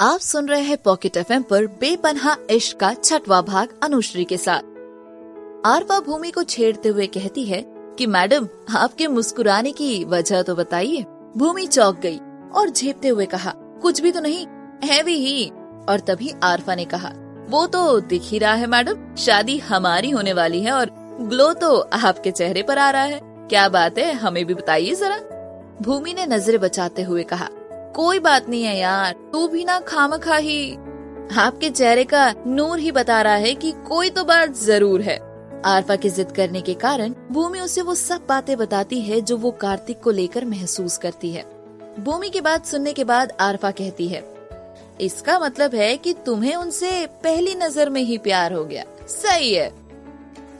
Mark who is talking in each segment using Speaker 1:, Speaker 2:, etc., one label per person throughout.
Speaker 1: आप सुन रहे हैं पॉकेट एफ़ पर बेपनहा इश्क का छठवा भाग अनुश्री के साथ। आरवा भूमि को छेड़ते हुए कहती है कि, मैडम, आपके मुस्कुराने की वजह तो बताइए। भूमि चौक गई और झेपते हुए कहा, कुछ भी तो नहीं, है भी ही। और तभी आरफा ने कहा, वो तो दिख ही रहा है, मैडम। शादी हमारी होने वाली है और ग्लो तो आपके चेहरे पर आ रहा है। क्या बात है, हमें भी बताइए जरा। भूमि ने नज़रें बचाते हुए कहा कोई बात नहीं है यार। तू भी ना खाम खा ही। आपके चेहरे का नूर ही बता रहा है कि कोई तो बात ज़रूर है। आरफा की जिद करने के कारण भूमि उसे वो सब बातें बताती है जो वो कार्तिक को लेकर महसूस करती है। भूमि की बात सुनने के बाद आरफा कहती है, इसका मतलब है कि तुम्हें उनसे पहली नज़र में ही प्यार हो गया। सही है।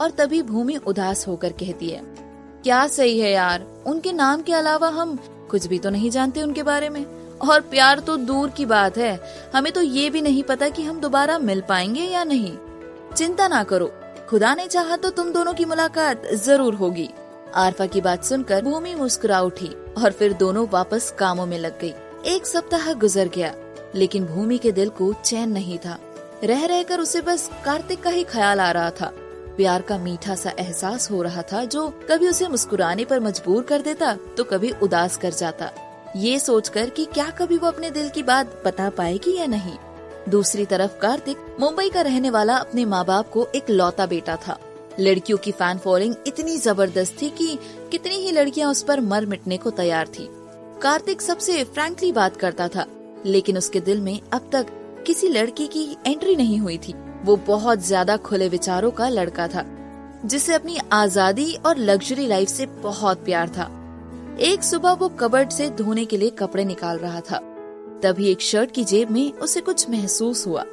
Speaker 1: और तभी भूमि उदास होकर कहती है, क्या सही है यार? उनके नाम के अलावा हम कुछ भी तो नहीं जानते उनके बारे में। और प्यार तो दूर की बात है। हमें तो ये भी नहीं पता कि हम दोबारा मिल पाएँगे या नहीं। चिंता ना करो। खुदा ने चाहा तो तुम दोनों की मुलाकात ज़रूर होगी। आरफा की बात सुनकर भूमि मुस्कुरा उठी और फिर दोनों वापस कामों में लग गई। एक सप्ताह गुजर गया, लेकिन भूमि के दिल को चैन नहीं था। रह रहकर उसे बस कार्तिक का ही ख्याल आ रहा था। प्यार का मीठा सा एहसास हो रहा था जो कभी उसे मुस्कुराने पर मजबूर कर देता तो कभी उदास कर जाता। ये सोचकर कि क्या कभी वो अपने दिल की बात बता पाएगी या नहीं। दूसरी तरफ़ कार्तिक, मुंबई का रहने वाला अपने माँ बाप को एक लौता बेटा था। लड़कियों की फ़ैन फॉलोइंग इतनी ज़बरदस्त थी कि कितनी ही लड़कियाँ उस पर मर मिटने को तैयार थी। कार्तिक सबसे फ्रैंकली बात करता था, लेकिन उसके दिल में अब तक किसी लड़की की एंट्री नहीं हुई थी। वो बहुत ज़्यादा खुले विचारों का लड़का था, जिसे अपनी आज़ादी और लग्जरी लाइफ से बहुत प्यार था। एक सुबह वो कबर्ड से धोने के लिए कपड़े निकाल रहा था। तभी एक शर्ट की जेब में उसे कुछ महसूस हुआ।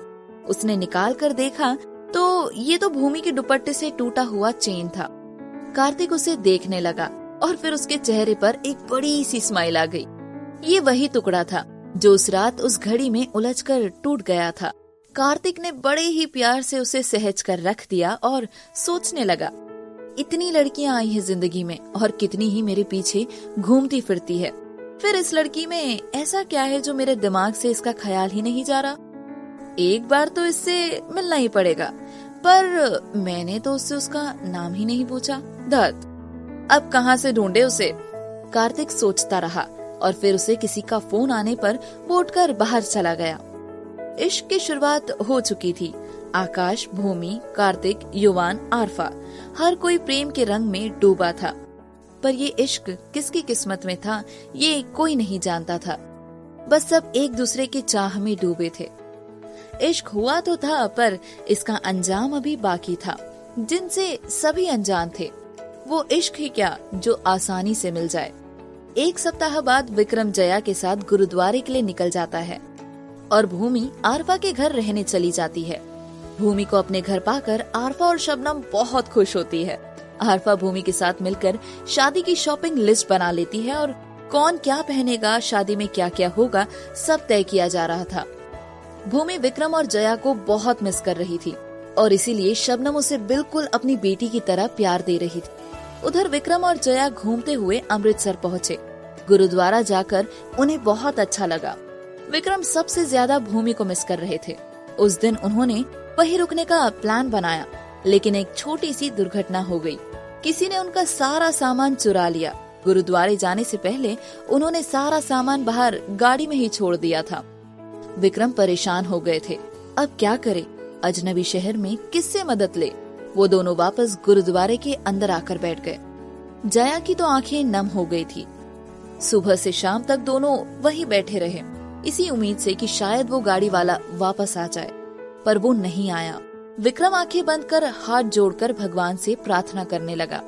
Speaker 1: उसने निकाल कर देखा तो ये तो भूमि के दुपट्टे से टूटा हुआ चेन था। कार्तिक उसे देखने लगा और फिर उसके चेहरे पर एक बड़ी सी स्माइल आ गई। ये वही टुकड़ा था जो उस रात उस घड़ी में उलझकर टूट गया था। कार्तिक ने बड़े ही प्यार से उसे सहज कर रख दिया और सोचने लगा इतनी लड़कियाँ आई हैं ज़िंदगी में और कितनी ही मेरे पीछे घूमती फिरती है। फिर इस लड़की में ऐसा क्या है जो मेरे दिमाग से इसका ख्याल ही नहीं जा रहा? एक बार तो इससे मिलना ही पड़ेगा, पर मैंने तो उससे उसका नाम ही नहीं पूछा। दत्त अब कहाँ से ढूंढे उसे? कार्तिक सोचता रहा और फिर उसे किसी का फ़ोन आने पर वो उठकर बाहर चला गया। इश्क की शुरुआत हो चुकी थी आकाश, भूमि, कार्तिक, युवान, आरफा। हर कोई प्रेम के रंग में डूबा था। पर ये इश्क किसकी किस्मत में था, ये कोई नहीं जानता था। बस सब एक दूसरे के चाह में डूबे थे। इश्क हुआ तो था, पर इसका अंजाम अभी बाकी था। जिनसे सभी अनजान थे, वो इश्क ही क्या जो आसानी से मिल जाए। एक सप्ताह बाद विक्रम जया के साथ गुरुद्वारे के लिए निकल जाता है और भूमि आरफा के घर रहने चली जाती है। भूमि को अपने घर पाकर आरफा और शबनम बहुत खुश होती है। आरफा भूमि के साथ मिलकर शादी की शॉपिंग लिस्ट बना लेती है और कौन क्या पहनेगा, शादी में क्या क्या होगा, सब तय किया जा रहा था। भूमि विक्रम और जया को बहुत मिस कर रही थी और इसीलिए शबनम उसे बिल्कुल अपनी बेटी की तरह प्यार दे रही थी। उधर विक्रम और जया घूमते हुए अमृतसर पहुँचे। गुरुद्वारा जाकर उन्हें बहुत अच्छा लगा। विक्रम सबसे ज़्यादा भूमि को मिस कर रहे थे। उस दिन उन्होंने वही रुकने का प्लान बनाया, लेकिन एक छोटी सी दुर्घटना हो गई। किसी ने उनका सारा सामान चुरा लिया। गुरुद्वारे जाने से पहले उन्होंने सारा सामान बाहर गाड़ी में ही छोड़ दिया था। विक्रम परेशान हो गए थे। अब क्या करे? अजनबी शहर में किससे मदद ले? वो दोनों वापस गुरुद्वारे के अंदर आकर बैठ गए। जया की तो आँखें नम हो गई थी। सुबह से शाम तक दोनों वही बैठे रहे। इसी उम्मीद से कि शायद वो गाड़ी वाला वापस आ जाए। पर वो नहीं आया। विक्रम आँखें बंद कर हाथ जोड़कर भगवान से प्रार्थना करने लगा।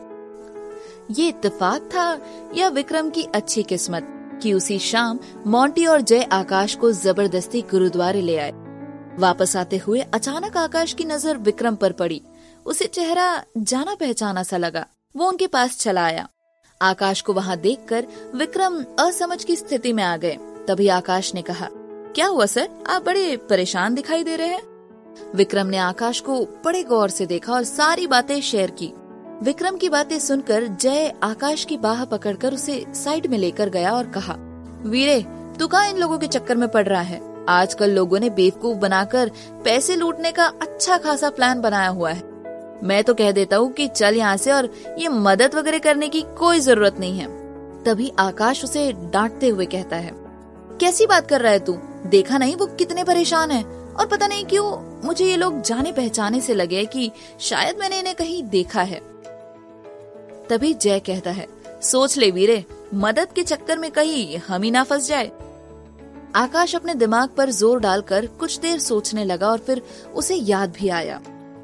Speaker 1: ये इत्तेफाक था या विक्रम की अच्छी किस्मत कि उसी शाम मोंटी और जय आकाश को ज़बरदस्ती गुरुद्वारे ले आए। वापस आते हुए अचानक आकाश की नज़र विक्रम पर पड़ी। उसे चेहरा जाना पहचाना सा लगा। वो उनके पास चला आया। आकाश को वहाँ देखकर विक्रम असमझ की स्थिति में आ गए। तभी आकाश ने कहा, क्या हुआ, सर? आप बड़े परेशान दिखाई दे रहे हैं? विक्रम ने आकाश को बड़े गौर से देखा और सारी बातें शेयर की। विक्रम की बातें सुनकर जय आकाश की बाह पकड़कर उसे साइड में लेकर गया और कहा, वीरे, तू कहा इन लोगों के चक्कर में पड़ रहा है? आजकल लोगों ने बेवकूफ़ बनाकर पैसे लूटने का अच्छा खासा प्लान बनाया हुआ है। मैं तो कह देता हूँ कि चल यहाँ से और ये मदद वगैरह करने की कोई ज़रूरत नहीं है। तभी आकाश उसे डांटते हुए कहता है, कैसी बात कर रहा है तू? देखा नहीं वो कितने परेशान है? और पता नहीं क्यों मुझे ये लोग जाने पहचाने से लगे कि शायद मैंने इन्हें कहीं देखा है। तभी जय कहता है, सोच ले वीरे, मदद के चक्कर में कहीं हम ही ना फंस जाए। आकाश अपने दिमाग पर ज़ोर डालकर कुछ देर सोचने लगा और फिर उसे याद भी आया।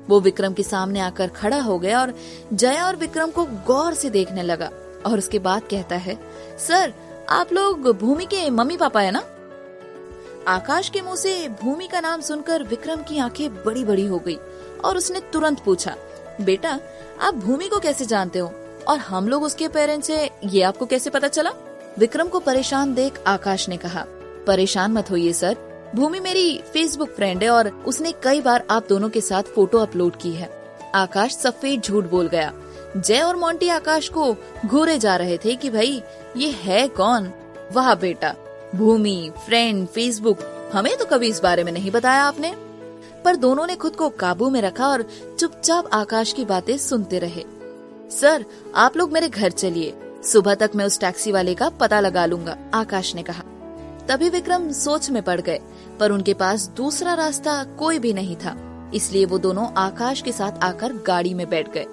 Speaker 1: वो विक्रम के सामने आकर खड़ा हो गया और जया और विक्रम को गौर से देखने लगा और उसके बाद कहता है, सर, आप लोग भूमि के मम्मी पापा है ना? आकाश के मुँह से भूमि का नाम सुनकर विक्रम की आँखें बड़ी बड़ी हो गई और उसने तुरंत पूछा, बेटा, आप भूमि को कैसे जानते हो? और हम लोग उसके पेरेंट्स है, ये आपको कैसे पता चला? विक्रम को परेशान देख आकाश ने कहा, परेशान मत होइए, सर। भूमि मेरी फेसबुक फ्रेंड है और उसने कई बार आप दोनों के साथ फ़ोटो अपलोड की है। आकाश सफ़ेद झूठ बोल गया। जय और मोंटी आकाश को घूरे जा रहे थे कि भाई, ये है कौन? वाह बेटा भूमि फ्रेंड फेसबुक हमें तो कभी इस बारे में नहीं बताया आपने। पर दोनों ने खुद को काबू में रखा और चुपचाप आकाश की बातें सुनते रहे। सर, आप लोग मेरे घर चलिए। सुबह तक मैं उस टैक्सी वाले का पता लगा लूँगा, आकाश ने कहा। तभी विक्रम सोच में पड़ गए, पर उनके पास दूसरा रास्ता कोई भी नहीं था, इसलिए वो दोनों आकाश के साथ आकर गाड़ी में बैठ गए।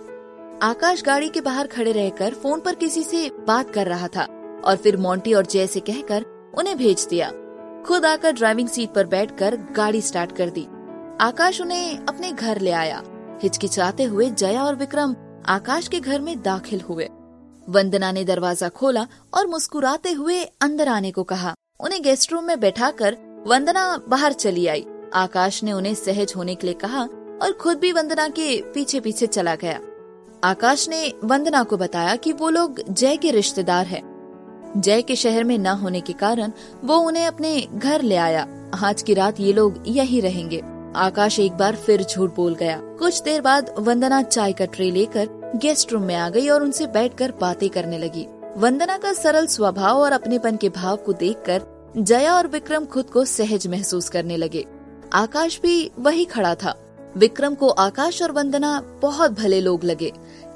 Speaker 1: आकाश गाड़ी के बाहर खड़े रहकर फ़ोन पर किसी से बात कर रहा था और फिर मोंटी और जय से कहकर उन्हें भेज दिया। खुद आकर ड्राइविंग सीट पर बैठकर गाड़ी स्टार्ट कर दी। आकाश उन्हें अपने घर ले आया। हिचकिचाते हुए जया और विक्रम आकाश के घर में दाखिल हुए। वंदना ने दरवाज़ा खोला और मुस्कुराते हुए अंदर आने को कहा। उन्हें गेस्ट रूम में बैठाकर वंदना बाहर चली आई। आकाश ने उन्हें सहज होने के लिए कहा और खुद भी वंदना के पीछे पीछे चला गया। आकाश ने वंदना को बताया कि वो लोग जय के रिश्तेदार हैं। जय के शहर में न होने के कारण वो उन्हें अपने घर ले आया। आज की रात ये लोग यही रहेंगे। आकाश एक बार फिर झूठ बोल गया। कुछ देर बाद वंदना चाय का ट्रे लेकर गेस्ट रूम में आ गई और उनसे बैठकर बातें करने लगी। वंदना का सरल स्वभाव और अपनेपन के भाव को देखकर जया और विक्रम खुद को सहज महसूस करने लगे। आकाश भी वही खड़ा था। विक्रम को आकाश और वंदना बहुत भले लोग लगे।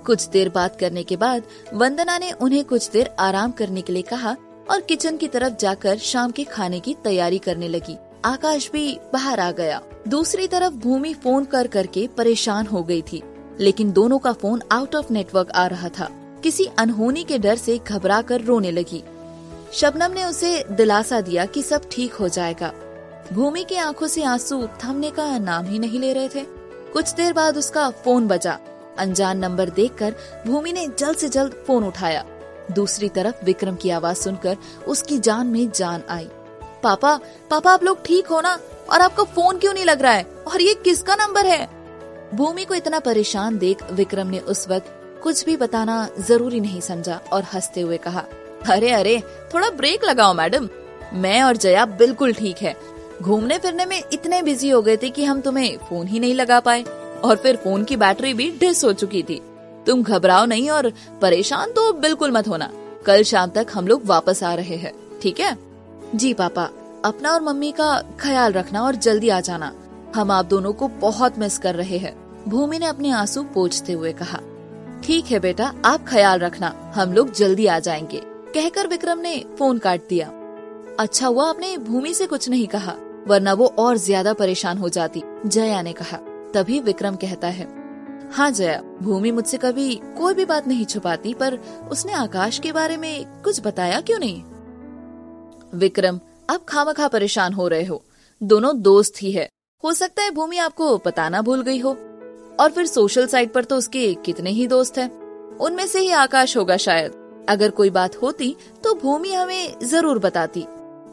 Speaker 1: कुछ देर बात करने के बाद वंदना ने उन्हें कुछ देर आराम करने के लिए कहा और किचन की तरफ़ जाकर शाम के खाने की तैयारी करने लगी। आकाश भी बाहर आ गया। दूसरी तरफ़ भूमि फ़ोन कर करके परेशान हो गई थी, लेकिन दोनों का फ़ोन आउट ऑफ़ नेटवर्क आ रहा था। किसी अनहोनी के डर से घबरा कर रोने लगी। शबनम ने उसे दिलासा दिया कि सब ठीक हो जाएगा। भूमि की आँखों से आँसू थमने का नाम ही नहीं ले रहे थे। कुछ देर बाद उसका फ़ोन बजा। अनजान नंबर देखकर भूमि ने जल्द से जल्द फ़ोन उठाया। दूसरी तरफ़ विक्रम की आवाज़ सुनकर उसकी जान में जान आई। पापा पापा, आप लोग ठीक हो ना? और आपका फ़ोन क्यों नहीं लग रहा है? और ये किसका नंबर है? भूमि को इतना परेशान देख विक्रम ने उस वक्त कुछ भी बताना ज़रूरी नहीं समझा और हँसते हुए कहा, अरे अरे, थोड़ा ब्रेक लगाओ मैडम। मैं और जया बिल्कुल ठीक है। घूमने फिरने में इतने बिज़ी हो गए थे कि हम तुम्हें फ़ोन ही नहीं लगा पाए। और फिर फ़ोन की बैटरी भी डिस हो चुकी थी। तुम घबराओ नहीं और परेशान तो बिल्कुल मत होना। कल शाम तक हम लोग वापस आ रहे हैं, ठीक है? जी, पापा। अपना और मम्मी का ख्याल रखना और जल्दी आ जाना। हम आप दोनों को बहुत मिस कर रहे हैं, भूमि ने अपने आँसू पोछते हुए कहा। ठीक है बेटा, आप ख्याल रखना, हम लोग जल्दी आ जाएँगे। कहकर विक्रम ने फ़ोन काट दिया। अच्छा हुआ आपने भूमि से कुछ नहीं कहा, वरना वो और ज़्यादा परेशान हो जाती, जया ने कहा। तभी विक्रम कहता है हाँ जया, भूमि मुझसे कभी कोई भी बात नहीं छुपाती, पर उसने आकाश के बारे में कुछ बताया क्यों नहीं? विक्रम अब खामखा परेशान हो रहे हो। दोनों दोस्त ही है। हो सकता है भूमि आपको बताना भूल गई हो। और फिर सोशल साइट पर तो उसके कितने ही दोस्त हैं। उनमें से ही आकाश होगा शायद। अगर कोई बात होती तो भूमि हमें ज़रूर बताती।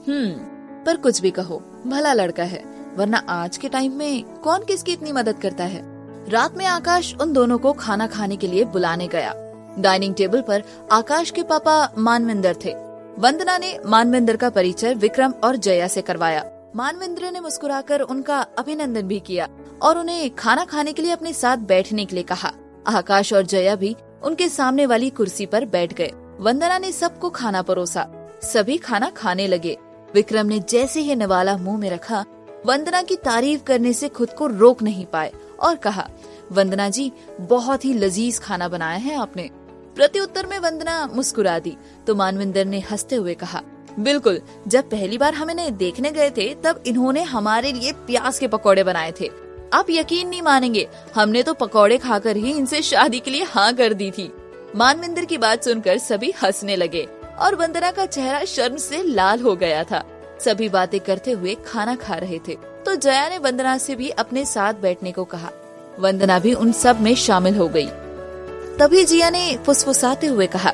Speaker 1: हम्म पर कुछ भी कहो, भला लड़का है। वरना आज के टाइम में कौन किसकी इतनी मदद करता है? रात में आकाश उन दोनों को खाना खाने के लिए बुलाने गया। डाइनिंग टेबल पर आकाश के पापा मानविंदर थे। वंदना ने मानविंदर का परिचय विक्रम और जया से करवाया। मानविंद्र ने मुस्कुराकर उनका अभिनंदन भी किया और उन्हें खाना खाने के लिए अपने साथ बैठने के लिए कहा। आकाश और जया भी उनके सामने वाली कुर्सी पर बैठ गए। वंदना ने सबको खाना परोसा। सभी खाना खाने लगे। विक्रम ने जैसे ही निवाला मुँह में रखा वंदना की तारीफ़ करने से खुद को रोक नहीं पाए और कहा, वंदना जी, बहुत ही लजीज खाना बनाया है आपने। प्रत्युत्तर में वंदना मुस्कुरा दी। तो मानविंदर ने हँसते हुए कहा, बिल्कुल, जब पहली बार हम इन्हें देखने गए थे, तब इन्होंने हमारे लिए प्याज के पकौड़े बनाए थे। आप यकीन नहीं मानेंगे, हमने तो पकौड़े खाकर ही इनसे शादी के लिए हाँ कर दी थी। मानविंदर की बात सुनकर सभी हंसने लगे और वंदना का चेहरा शर्म से लाल हो गया था। सभी बातें करते हुए खाना खा रहे थे। तो जया ने वंदना से भी अपने साथ बैठने को कहा। वंदना भी उन सब में शामिल हो गई। तभी जिया ने फुसफुसाते हुए कहा,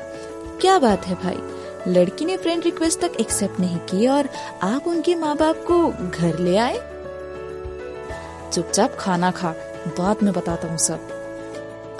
Speaker 1: क्या बात है भाई? लड़की ने फ्रेंड रिक्वेस्ट तक एक्सेप्ट नहीं की और आप उनके माँ बाप को घर ले आए? चुपचाप खाना खा, बाद में बताता हूँ सब।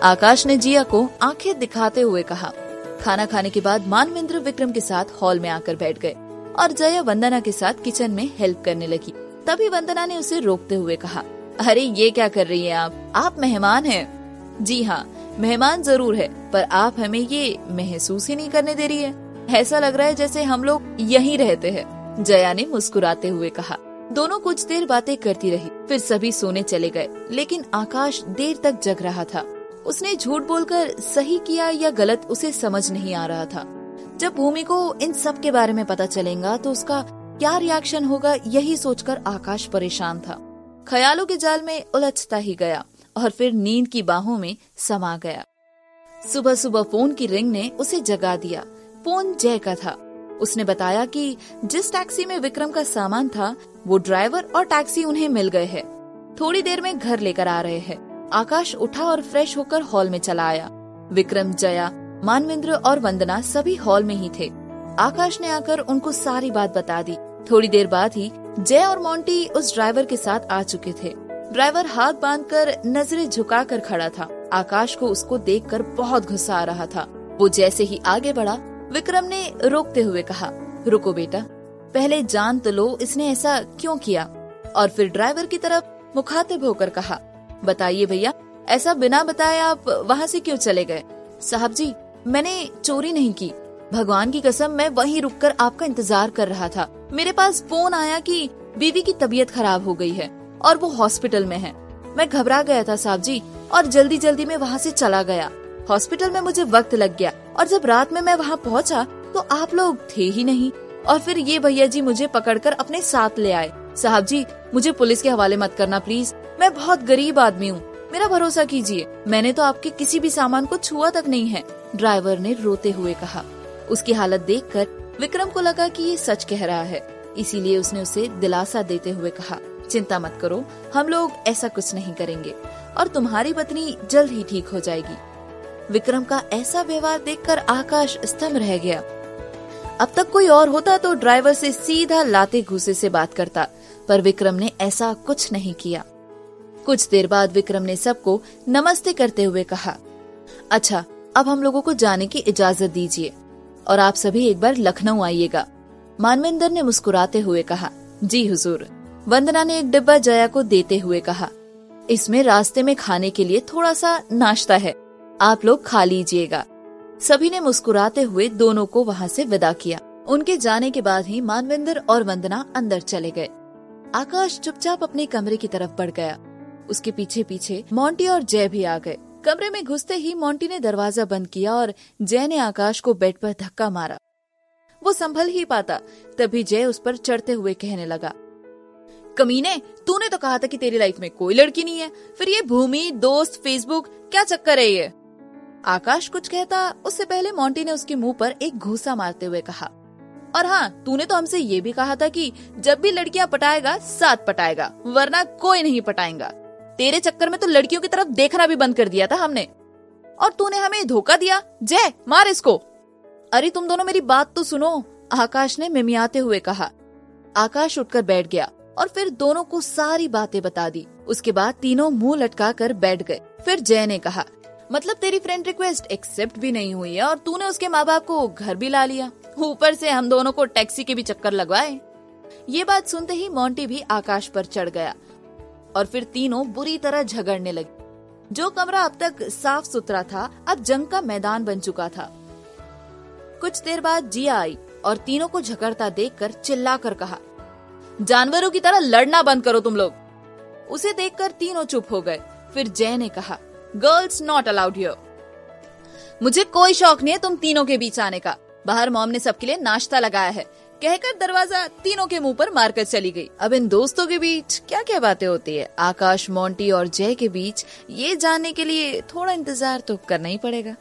Speaker 1: आकाश ने जिया को आँखें दिखाते हुए कहा। खाना खाने के बाद मानवेंद्र विक्रम के साथ हॉल में आकर बैठ गए। और जया वंदना के साथ किचन में हेल्प करने लगी। तभी वंदना ने उसे रोकते हुए कहा, अरे, ये क्या कर रही हैं आप? आप मेहमान हैं? जी हाँ मेहमान ज़रूर है, पर आप हमें ये महसूस ही नहीं करने दे रही है। ऐसा लग रहा है जैसे हम लोग यहीं रहते हैं, जया ने मुस्कुराते हुए कहा। दोनों कुछ देर बातें करती रही, फिर सभी सोने चले गए, लेकिन आकाश देर तक जग रहा था। उसने झूठ बोलकर सही किया या गलत उसे समझ नहीं आ रहा था। जब भूमि को इन सब के बारे में पता चलेगा तो उसका क्या रिएक्शन होगा, यही सोचकर आकाश परेशान था। ख्यालों के जाल में उलझता ही गया, और फिर नींद की बाहों में समा गया। सुबह सुबह फ़ोन की रिंग ने उसे जगा दिया। फ़ोन जय का था। उसने बताया कि जिस टैक्सी में विक्रम का सामान था, वो ड्राइवर और टैक्सी उन्हें मिल गए हैं। थोड़ी देर में घर लेकर आ रहे हैं। आकाश उठा और फ्रेश होकर हॉल में चला आया। विक्रम, जया मानविंद्र और वंदना सभी हॉल में ही थे। आकाश ने आकर उनको सारी बात बता दी। थोड़ी देर बाद ही जय और मोंटी उस ड्राइवर के साथ आ चुके थे। ड्राइवर हाथ बांधकर नज़रें झुकाकर खड़ा था। आकाश को उसको देखकर बहुत गुस्सा आ रहा था। वो जैसे ही आगे बढ़ा, विक्रम ने रोकते हुए कहा, रुको बेटा, पहले जान तो लो इसने ऐसा क्यों किया? और फिर ड्राइवर की तरफ़ मुखातिब होकर कहा, बताइए भैया, ऐसा बिना बताए आप वहाँ से क्यों चले गए? साहब जी मैंने चोरी नहीं की। भगवान की कसम, मैं वहीं रुककर आपका इंतज़ार कर रहा था। मेरे पास फ़ोन आया कि बीवी की तबीयत खराब हो गई है और वो हॉस्पिटल में है। मैं घबरा गया था साहब जी और जल्दी जल्दी में वहाँ से चला गया। हॉस्पिटल में मुझे वक्त लग गया और जब रात में मैं वहाँ पहुँचा तो आप लोग थे ही नहीं। और फिर ये भैया जी मुझे पकड़कर अपने साथ ले आए। साहब जी, मुझे पुलिस के हवाले मत करना, प्लीज़। मैं बहुत गरीब आदमी हूँ। मेरा भरोसा कीजिए, मैंने तो आपके किसी भी सामान को छुआ तक नहीं है। ड्राइवर ने रोते हुए कहा। उसकी हालत देखकर विक्रम को लगा कि ये सच कह रहा है। इसीलिए उसने उसे दिलासा देते हुए कहा, चिंता मत करो, हम लोग ऐसा कुछ नहीं करेंगे और तुम्हारी पत्नी जल्द ही ठीक हो जाएगी। विक्रम का ऐसा व्यवहार देखकर आकाश स्तंभ रह गया। अब तक कोई और होता तो ड्राइवर से सीधा लाते घुसे से बात करता, पर विक्रम ने ऐसा कुछ नहीं किया। कुछ देर बाद विक्रम ने सबको नमस्ते करते हुए कहा अच्छा अब हम लोगों को जाने की इजाज़त दीजिए और आप सभी एक बार लखनऊ आइएगा। मानवेंद्र ने मुस्कुराते हुए कहा, जी हुजूर। वंदना ने एक डिब्बा जया को देते हुए कहा, इसमें रास्ते में खाने के लिए थोड़ा सा नाश्ता है। आप लोग खा लीजिएगा। सभी ने मुस्कुराते हुए दोनों को वहाँ से विदा किया। उनके जाने के बाद ही मानविंदर और वंदना अंदर चले गए। आकाश चुपचाप अपने कमरे की तरफ़ बढ़ गया। उसके पीछे पीछे मोंटी और जय भी आ गए। कमरे में घुसते ही मोंटी ने दरवाज़ा बंद किया और जय ने आकाश को बेड पर धक्का मारा। वो संभल ही पाता, तभी जय उस पर चढ़ते हुए कहने लगा, कमीने, तूने तो कहा था कि तेरी लाइफ में कोई लड़की नहीं है, फिर ये भूमि, दोस्त, फेसबुक, क्या चक्कर है ये? आकाश कुछ कहता, उससे पहले मोंटी ने उसके मुँह पर एक घूसा मारते हुए कहा, और हाँ तूने तो हमसे ये भी कहा था कि जब भी लड़कियाँ पटाएगा, साथ पटाएगा, वरना कोई नहीं पटाएगा। तेरे चक्कर में तो लड़कियों की तरफ़ देखना भी बंद कर दिया था हमने। और तूने हमें धोखा दिया। जय, मार इसको। अरे, तुम दोनों मेरी बात तो सुनो, आकाश ने मिमियाते हुए कहा। आकाश उठकर बैठ गया और फिर दोनों को सारी बातें बता दी। उसके बाद तीनों मुँह लटका कर बैठ गए। फिर जय ने कहा मतलब तेरी फ्रेंड रिक्वेस्ट एक्सेप्ट भी नहीं हुई है और तूने उसके माँ बाप को घर भी ला लिया। ऊपर से हम दोनों को टैक्सी के भी चक्कर लगवाए। ये बात सुनते ही मोंटी भी आकाश पर चढ़ गया। और फिर तीनों बुरी तरह झगड़ने लगे। जो कमरा अब तक साफ़ सुथरा था, अब जंग का मैदान बन चुका था। कुछ देर बाद जिया आई और तीनों को झकड़ता देखकर चिल्लाकर कहा, जानवरों की तरह लड़ना बंद करो तुम लोग! उसे देखकर तीनों चुप हो गए। फिर जय ने कहा, गर्ल्स नॉट अलाउड हियर। मुझे कोई शौक नहीं है तुम तीनों के बीच आने का। बाहर मॉम ने सबके लिए नाश्ता लगाया है। कहकर दरवाज़ा तीनों के मुँह पर मारकर चली गई। अब इन दोस्तों के बीच क्या क्या बातें होती है? आकाश, मोंटी और जय के बीच ये जानने के लिए थोड़ा इंतज़ार तो करना ही पड़ेगा।